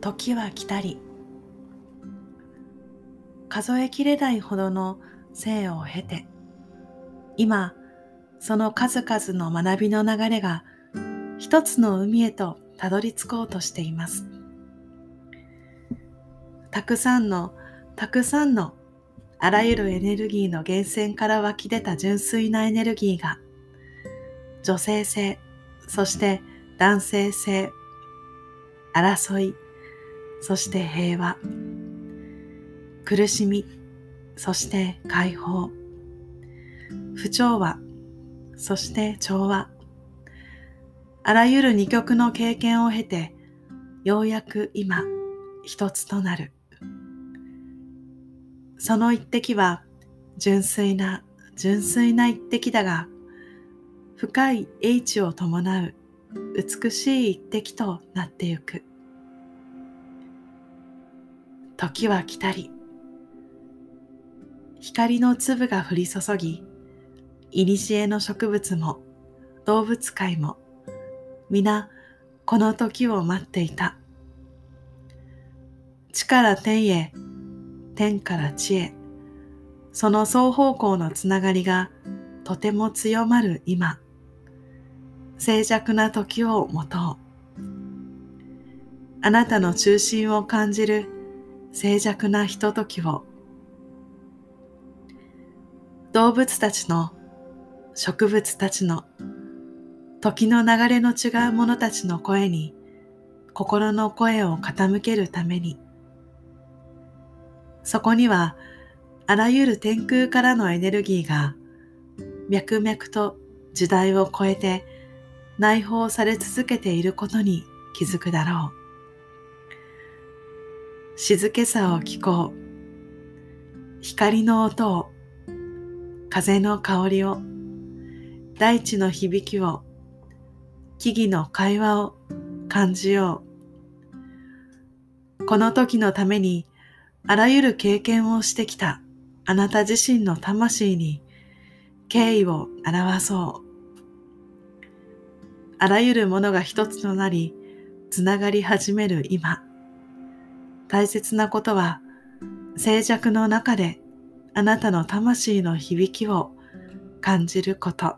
時は来たり数えきれないほどの生を経て今その数々の学びの流れが一つの海へとたどり着こうとしています。たくさんのたくさんのあらゆるエネルギーの源泉から湧き出た純粋なエネルギーが女性性そして男性性争いそして平和。苦しみそして解放。不調和そして調和。あらゆる二極の経験を経てようやく今一つとなる。その一滴は純粋な純粋な一滴だが深い英知を伴う美しい一滴となってゆく。時は来たり。光の粒が降り注ぎ古の植物も動物界も皆この時を待っていた。地から天へ天から地へ、その双方向のつながりがとても強まる今、静寂な時を持とう。あなたの中心を感じる静寂なひとときを、動物たちの、植物たちの、時の流れの違う者たちの声に、心の声を傾けるために、そこにはあらゆる天空からのエネルギーが脈々と時代を超えて内包され続けていることに気づくだろう。静けさを聞こう。光の音を、風の香りを、大地の響きを、木々の会話を感じよう。この時のためにあらゆる経験をしてきたあなた自身の魂に敬意を表そう。あらゆるものが一つとなり、つながり始める今。大切なことは、静寂の中であなたの魂の響きを感じること。